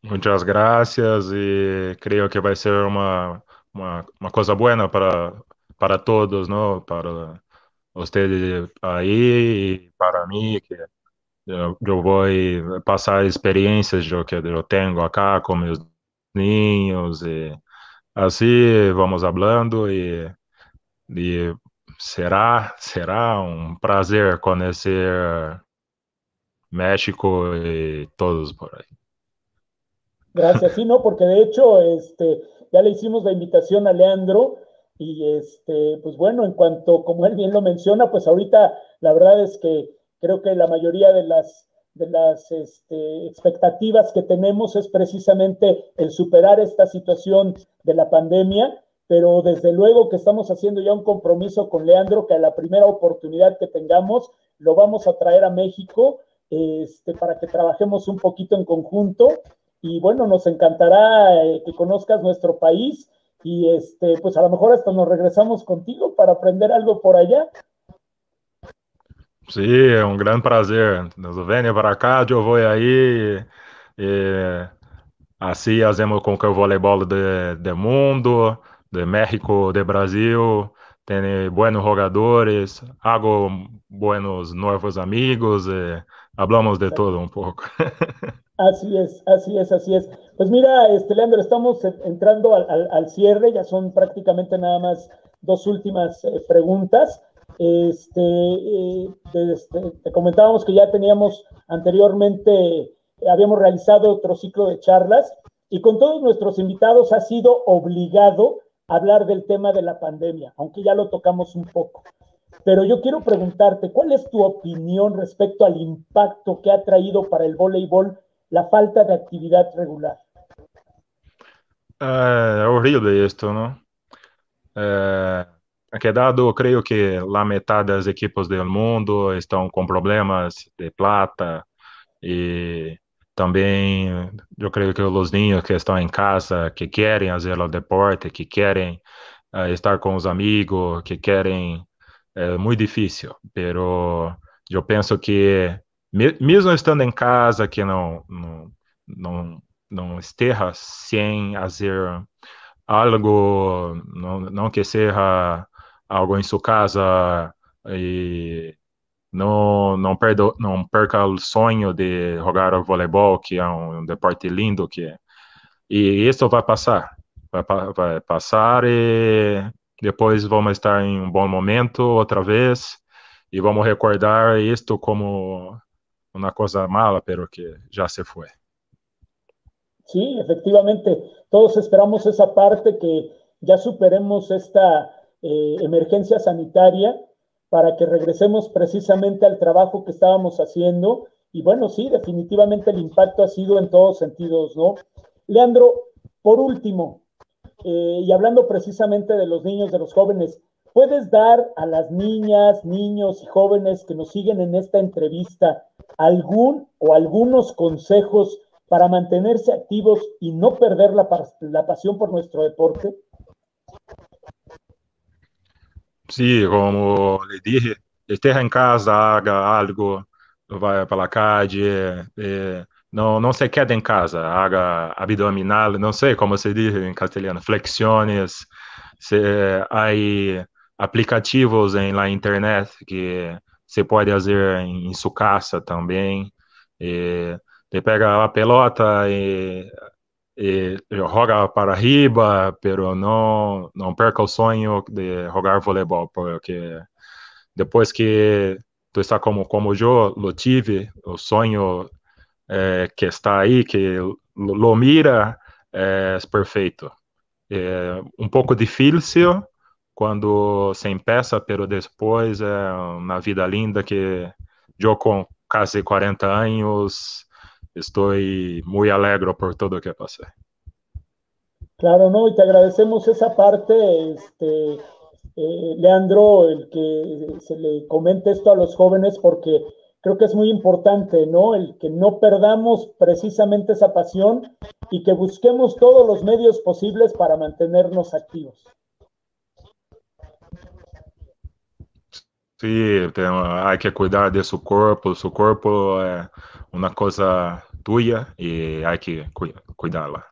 Muchas gracias y creo que va a ser una, una, una cosa buena para, para todos, ¿no? Para ustedes ahí y para mí, que yo, yo voy a pasar experiencias yo, que yo tengo acá con mis niños y así vamos hablando y, y será, será un placer conocer México y todos por ahí. Gracias, sí, no, porque de hecho, este, ya le hicimos la invitación a Leandro y este, pues bueno, en cuanto, como él bien lo menciona, pues ahorita la verdad es que creo que la mayoría de las, de las este, expectativas que tenemos es precisamente el superar esta situación de la pandemia, pero desde luego que estamos haciendo ya un compromiso con Leandro que a la primera oportunidad que tengamos lo vamos a traer a México este, para que trabajemos un poquito en conjunto y bueno, nos encantará eh, que conozcas nuestro país y este, pues a lo mejor hasta nos regresamos contigo para aprender algo por allá. Sí, é um grande prazer. Venha para cá, eu vou aí. E, assim fazemos com que o voleibol de, de mundo, de México, de Brasil, tem buenos jogadores, hago buenos novos amigos, e hablamos de todo un poco. Así es, así es, así es. Pues mira, este Leandro, estamos entrando al, al, al cierre, ya son prácticamente nada más dos últimas eh, preguntas. Este, eh, este, te comentábamos que ya teníamos anteriormente, habíamos realizado otro ciclo de charlas y con todos nuestros invitados ha sido obligado hablar del tema de la pandemia, aunque ya lo tocamos un poco. Pero yo quiero preguntarte, ¿cuál es tu opinión respecto al impacto que ha traído para el voleibol la falta de actividad regular? É horrível esto, ¿no? É, quedado, creio que a metade das equipes do mundo estão com problemas de plata e também eu creio que os niños que estão em casa, que querem fazer o deporte, que querem uh, estar com os amigos, que querem, é muito difícil, pero eu penso que mesmo estando em casa, que não não não, não esteja sem fazer algo, não, não que seja algo em sua casa e não não perda não perca o sonho de jogar voleibol que é um, um deporte lindo que é. e isso vai passar. Vai, vai passar e depois vamos estar em um bom momento outra vez e vamos recordar isto como uma coisa mala pero que já se foi. Sí, efectivamente, todos esperamos esa parte que ya superemos esta Eh, sanitaria para que regresemos precisamente al trabajo que estábamos haciendo. Y bueno, sí, definitivamente el impacto ha sido en todos sentidos, ¿no? Leandro, por último, eh, y hablando precisamente de los niños, de los jóvenes, ¿puedes dar a las niñas, niños y jóvenes que nos siguen en esta entrevista algún o algunos consejos para mantenerse activos y no perder la, la pasión por nuestro deporte? Sí, como le dije, esteja em casa, haga algo, vai para a calle, eh, não, não se quede em casa, haga abdominal, não sei como se diz em castelhano, flexiones, se, há aplicativos em la internet que se pode fazer em, em sua casa também, e, te pega a pelota e e joga para arriba, pero não não perca o sonho de jogar voleibol, porque depois que tu está como como eu, lo tive, o sonho eh, que está ahí, que lo mira, eh, es perfecto. É um pouco difícil quando se empieza, pero depois é uma vida linda que eu com quase 40 anos estou muito alegre por tudo que passei. Claro, no, y te agradecemos esa parte, este, eh, Leandro, el que se le comente esto a los jóvenes, porque creo que es muy importante, ¿no? El que no perdamos precisamente esa pasión y que busquemos todos los medios posibles para mantenernos activos. Sí, hay que cuidar de su cuerpo, su cuerpo es una cosa tuya y hay que cuidarla.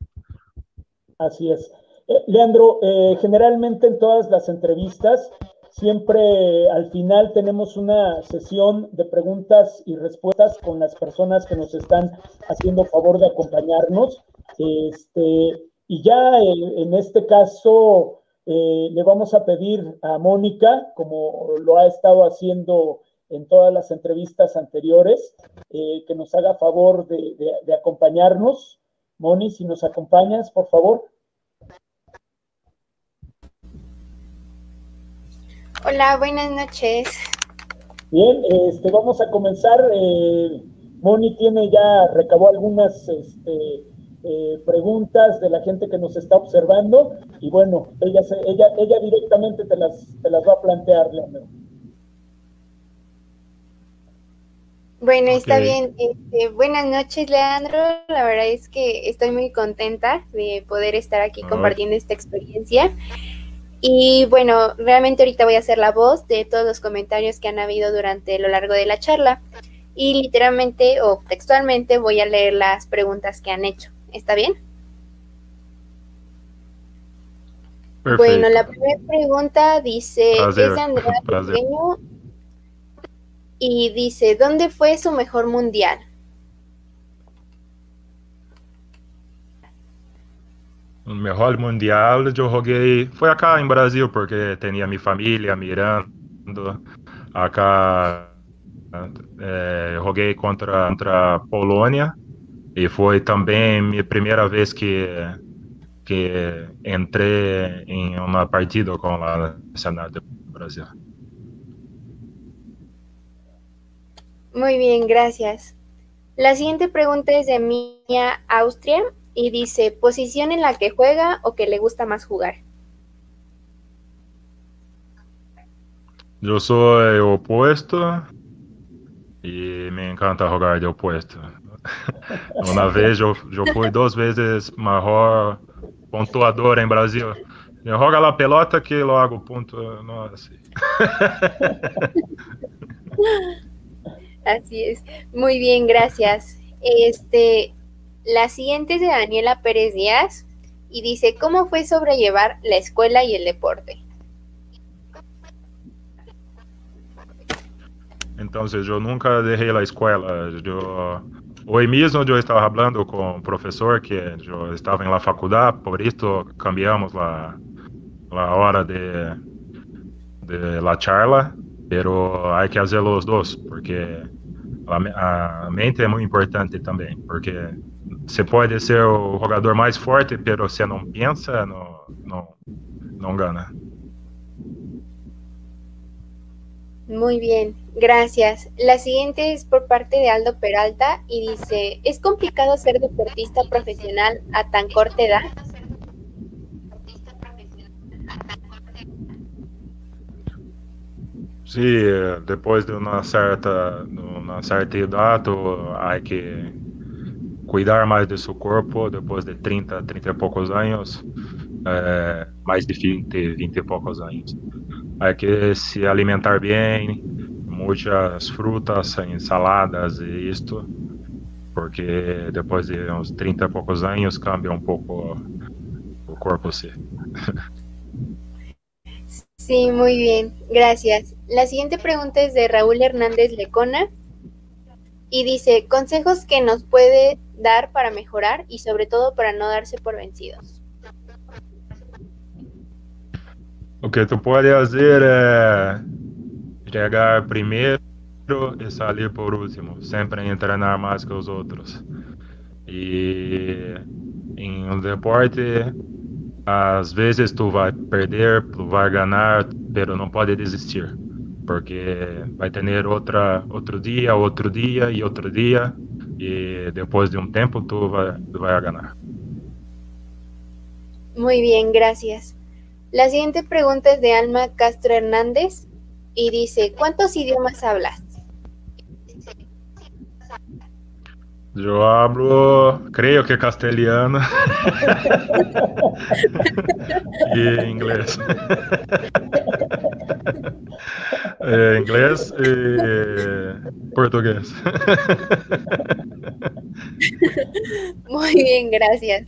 Así es. Eh, Leandro, eh, generalmente en todas las entrevistas Siempre al final tenemos una sesión de preguntas y respuestas con las personas que nos están haciendo favor de acompañarnos. Este, y ya en, este caso eh, le vamos a pedir a Mónica, como lo ha estado haciendo en todas las entrevistas anteriores, eh, que nos haga favor de acompañarnos. Moni, si nos acompañas, por favor. Hola, buenas noches. Bien, este, vamos a comenzar. Eh, Moni tiene ya, recabó algunas este, eh, preguntas de la gente que nos está observando y bueno, ella, ella, ella directamente te las, te las va a plantear, Leandro. Bueno, está bien. Este, buenas noches, Leandro. La verdad es que estoy muy contenta de poder estar aquí compartiendo esta experiencia. Y bueno, realmente ahorita voy a hacer la voz de todos los comentarios que han habido durante lo largo de la charla. Y literalmente o textualmente voy a leer las preguntas que han hecho. ¿Está bien? Bueno, la primera pregunta dice, es Andrea Pequeño y dice, ¿dónde fue su mejor mundial? o melhor mundial eu joguei foi acá em Brasil porque tinha minha família mirando. Acá é, joguei contra contra a Polônia e foi também minha primeira vez que que entrei em uma partida com a nacional do Brasil. Muy bien, gracias. La siguiente pregunta es de Mia Austria y dice posición en la que juega o que le gusta más jugar. Yo soy opuesto y me encanta jugar de opuesto. Una vez yo, yo fui dos veces mejor pontuador en Brasil. Me joga la pelota que lo hago punto, no así. así es. Muy bien, gracias. Este, la siguiente es de Daniela Pérez Díaz y dice, ¿cómo fue sobrellevar la escuela y el deporte? Entonces yo nunca dejé la escuela. Yo, hoy mismo yo estaba hablando con un profesor que yo estaba en la facultad, por esto cambiamos la, la hora de, de la charla, pero hay que hacer los dos, porque la, mente es muy importante también, porque você pode ser o jogador mais forte, pero você não pensa, não, não, não gana. Muy bien, gracias. La siguiente es por parte de Aldo Peralta y dice, ¿es complicado ser deportista profesional a tan corta edad? Sí, depois de uma certa, uma certa idade, há que cuidar mais de seu corpo depois de 30, 30 e poucos anos, é, mais de 20, 20 e poucos anos. Hay que se alimentar bem, muitas frutas, ensaladas e isto, porque depois de uns 30 e poucos anos cambia um pouco o corpo sí. Sí, muy bien, gracias. La siguiente pregunta es de Raúl Hernández Lecona y dice, consejos que nos puede dar para mejorar y sobre todo para no darse por vencidos. O que tu pode fazer é chegar primeiro y salir por último, siempre entrenar más que los otros. Y en un deporte, a veces tú vas a perder, tú vas a ganar, pero no puedes desistir, porque va a tener otra, otro día, otro día y otro día, y después de un tiempo tú vas, vas a ganar. Muy bien, gracias. La siguiente pregunta es de Alma Castro Hernández y dice, ¿cuántos idiomas hablas? Yo hablo, creo que castellano y inglés. eh, inglés y portugués. Muy bien, gracias.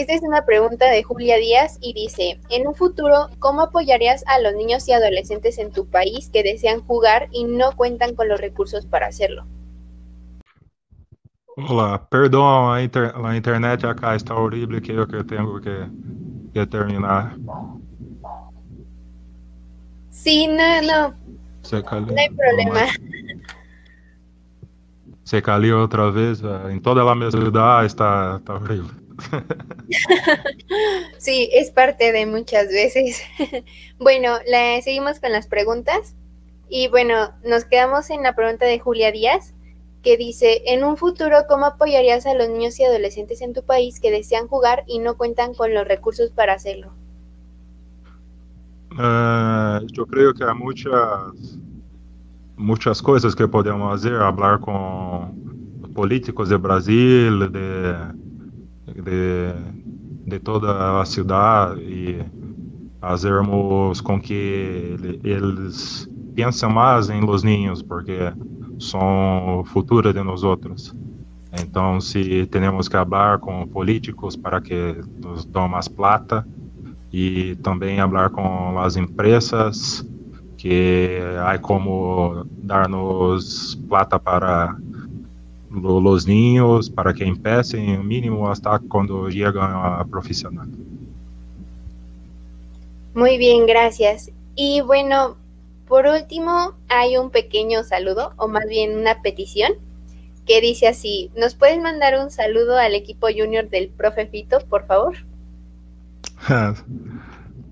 Esta es una pregunta de Julia Díaz y dice, en un futuro, ¿cómo apoyarías a los niños y adolescentes en tu país que desean jugar y no cuentan con los recursos para hacerlo? Hola, perdón, la, internet acá está horrible, creo que tengo que, terminar. Sí, no, no. no hay problema. Se cayó otra vez, eh, en toda la ciudad está, está horrible. Sí, es parte de muchas veces. bueno, seguimos con las preguntas. Y bueno, nos quedamos en la pregunta de Julia Díaz que dice, en un futuro, ¿cómo apoyarías a los niños y adolescentes en tu país que desean jugar y no cuentan con los recursos para hacerlo? Eh, yo creo que hay muchas, muchas cosas que podemos hacer, hablar con políticos de Brasil, de, de, de toda la ciudad y hacermos con que ellos piensen más en los niños, porque son futuras de nosotros. Então, se temos que falar com políticos para que nos dão mais plata e também falar com as empresas que há como dar-nos plata para os niños, para que empecem o mínimo hasta quando chegam a profissional. Muy bien, gracias. Y bueno, Por último, hay un pequeño saludo, o más bien una petición, que dice así, ¿nos pueden mandar un saludo al equipo junior del profe Fito, por favor?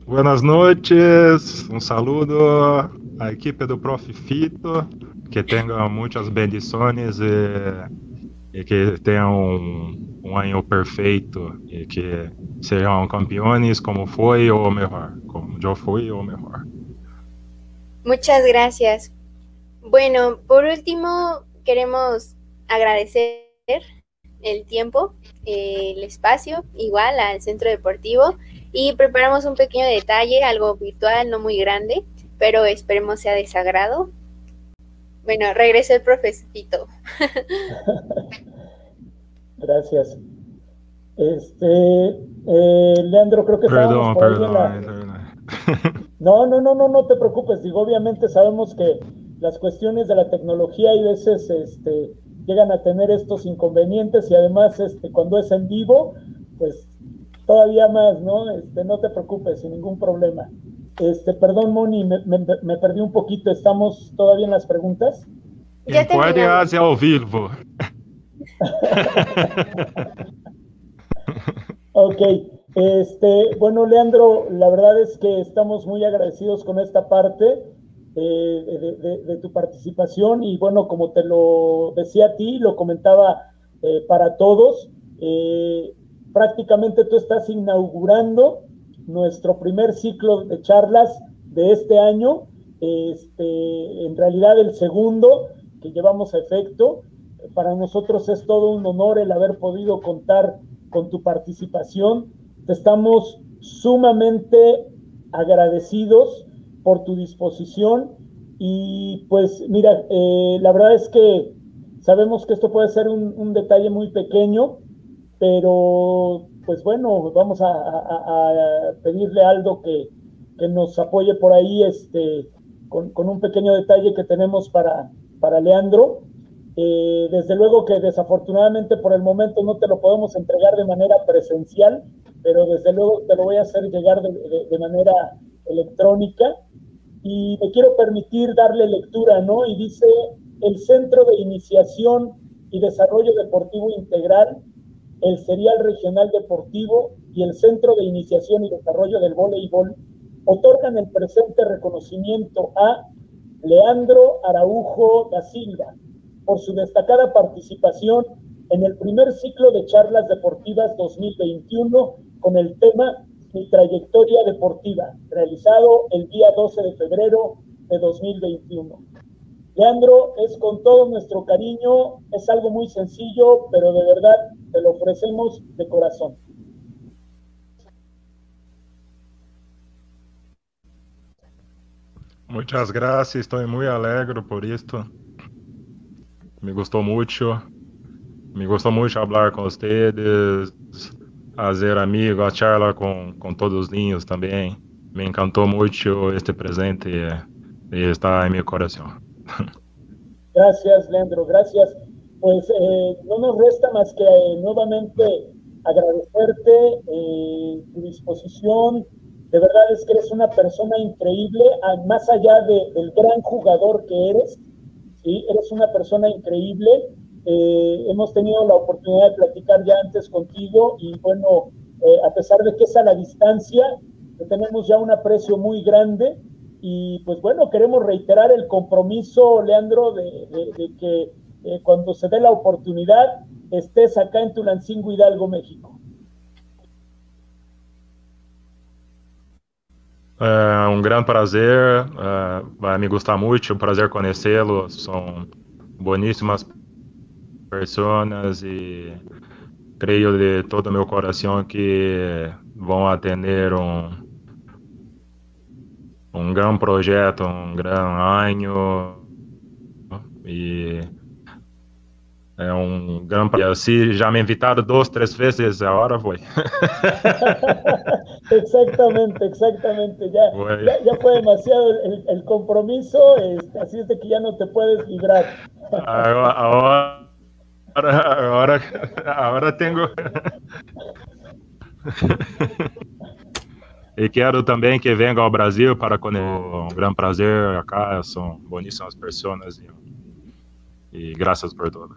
Buenas noches, un saludo a equipe do Profe Fito, que tenga muchas bendiciones y, que tengan un, un, año perfecto y que sean campeones como fue o mejor, como yo fui o mejor. Muchas gracias. Bueno, por último, queremos agradecer el tiempo, el espacio, igual al centro deportivo, y preparamos un pequeño detalle, algo virtual, no muy grande, pero esperemos sea desagrado. Bueno, regresa el profesito. Gracias. Este, eh, Leandro, creo que perdón, perdón, No, no, no, no, no te preocupes. Digo, obviamente sabemos que las cuestiones de la tecnología y veces este, llegan a tener estos inconvenientes y además este, cuando es en vivo, pues todavía más, ¿no? Este, no te preocupes, sin ningún problema. Este, perdón, Moni, me, perdí un poquito. ¿Estamos todavía en las preguntas? Ya puede hacer al vivo. ok. Este, bueno, Leandro, la verdad es que estamos muy agradecidos con esta parte eh, de, tu participación y bueno, como te lo decía a ti, lo comentaba eh, para todos, eh, prácticamente tú estás inaugurando nuestro primer ciclo de charlas de este año, este, en realidad el segundo que llevamos a efecto. Para nosotros es todo un honor el haber podido contar con tu participación estamos sumamente agradecidos por tu disposición y pues mira, eh, la verdad es que sabemos que esto puede ser un, detalle muy pequeño, pero pues bueno, vamos a, pedirle algo que, nos apoye por ahí este, con, un pequeño detalle que tenemos para, para Leandro. Eh, desde luego que desafortunadamente por el momento no te lo podemos entregar de manera presencial, pero desde luego te lo voy a hacer llegar de, manera electrónica y me quiero permitir darle lectura, ¿no? Y dice el Centro de Iniciación y Desarrollo Deportivo Integral, el Serial Regional Deportivo y el Centro de Iniciación y Desarrollo del Voleibol otorgan el presente reconocimiento a Leandro Araujo da Silva por su destacada participación en el primer ciclo de charlas deportivas 2021 con el tema Mi trayectoria deportiva, realizado el día 12 de febrero de 2021. Leandro, es con todo nuestro cariño, es algo muy sencillo, pero de verdad te lo ofrecemos de corazón. Muchas gracias, estoy muy alegre por esto. Me gustó mucho. Me gustó mucho hablar con ustedes, hacer amigos, charlar con, con todos los niños también. Me encantó mucho este presente y está en mi corazón. Gracias, Leandro, gracias. Pues eh, no nos resta más que eh, nuevamente agradecerte eh, tu disposición. De verdad es que eres una persona increíble, más allá del gran jugador que eres, ¿sí? eres una persona increíble. hemos tenido la oportunidad de platicar ya antes contigo y bueno, a pesar de que es a la distancia, tenemos ya un aprecio muy grande y pues bueno, queremos reiterar el compromiso, Leandro, de, que eh, cuando se dé la oportunidad estés acá en Tulancingo, Hidalgo, México. É um grande prazer, uh, vai me gostar muito, um prazer conhecê-los, são boníssimas pessoas e creio de todo meu coração que vão atender um, um grande projeto, um grande ano e é um grande se já me invitaram duas, três vezes, agora vou. exactamente, exactamente. Ya, ya, ya, fue demasiado el, el compromiso, este, así es de que ya no te puedes librar. Ahora, ahora, ahora, ahora tengo. E quero também que venga ao Brasil para conhecer. Um grande prazer acá, são boníssimas pessoas e, e graças por tudo.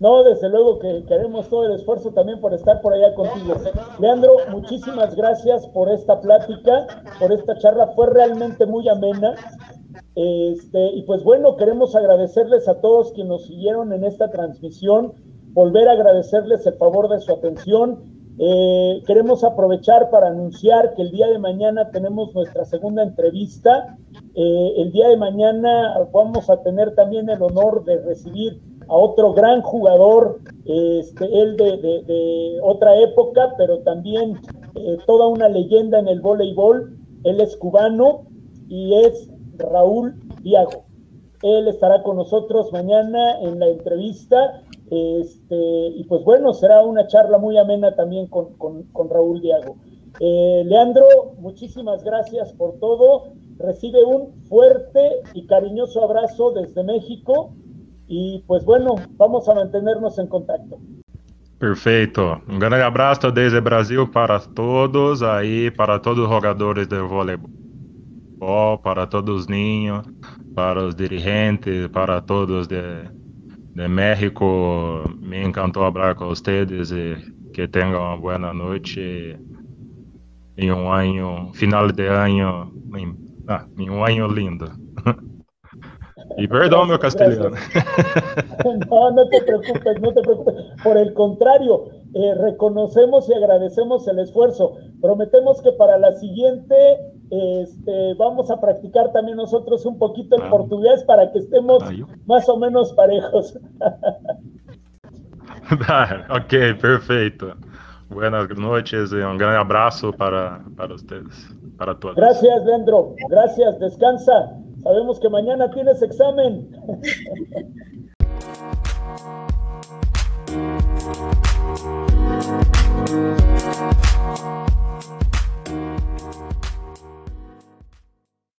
No, desde luego que queremos todo el esfuerzo también por estar por allá contigo. Leandro, muchísimas gracias por esta plática, por esta charla, fue realmente muy amena. Este, y pues bueno, queremos agradecerles a todos quienes nos siguieron en esta transmisión, volver a agradecerles el favor de su atención eh, queremos aprovechar para anunciar que el día de mañana tenemos nuestra segunda entrevista. Eh, el día de mañana vamos a tener también el honor de recibir a otro gran jugador, este, él de, otra época, pero también eh, toda una leyenda en el voleibol. Él es cubano y es Raúl Diago. Él estará con nosotros mañana en la entrevista este, y pues bueno, será una charla muy amena también con, con, Raúl Diago. Eh, Leandro, muchísimas gracias por todo. Recibe un fuerte y cariñoso abrazo desde México y pues bueno, vamos a mantenernos en contacto. Perfeito. Um grande abraço desde Brasil para todos aí, para todos os jogadores de voleibol, para todos os ninhos, para os dirigentes, para todos de, de México. Me encantó hablar con ustedes y que tengan una buena noche y un año, final de año, ah, un año lindo. Y perdón mi castellano. No, no te preocupes, no te preocupes. Por el contrario, eh, reconocemos y agradecemos el esfuerzo. Prometemos que para la siguiente este, vamos a practicar también nosotros un poquito el portugués para que estemos más o menos parejos. ok, perfecto. Buenas noches y un gran abrazo para, para ustedes, para todos. Gracias, Leandro. Gracias, descansa. Sabemos que mañana tienes examen.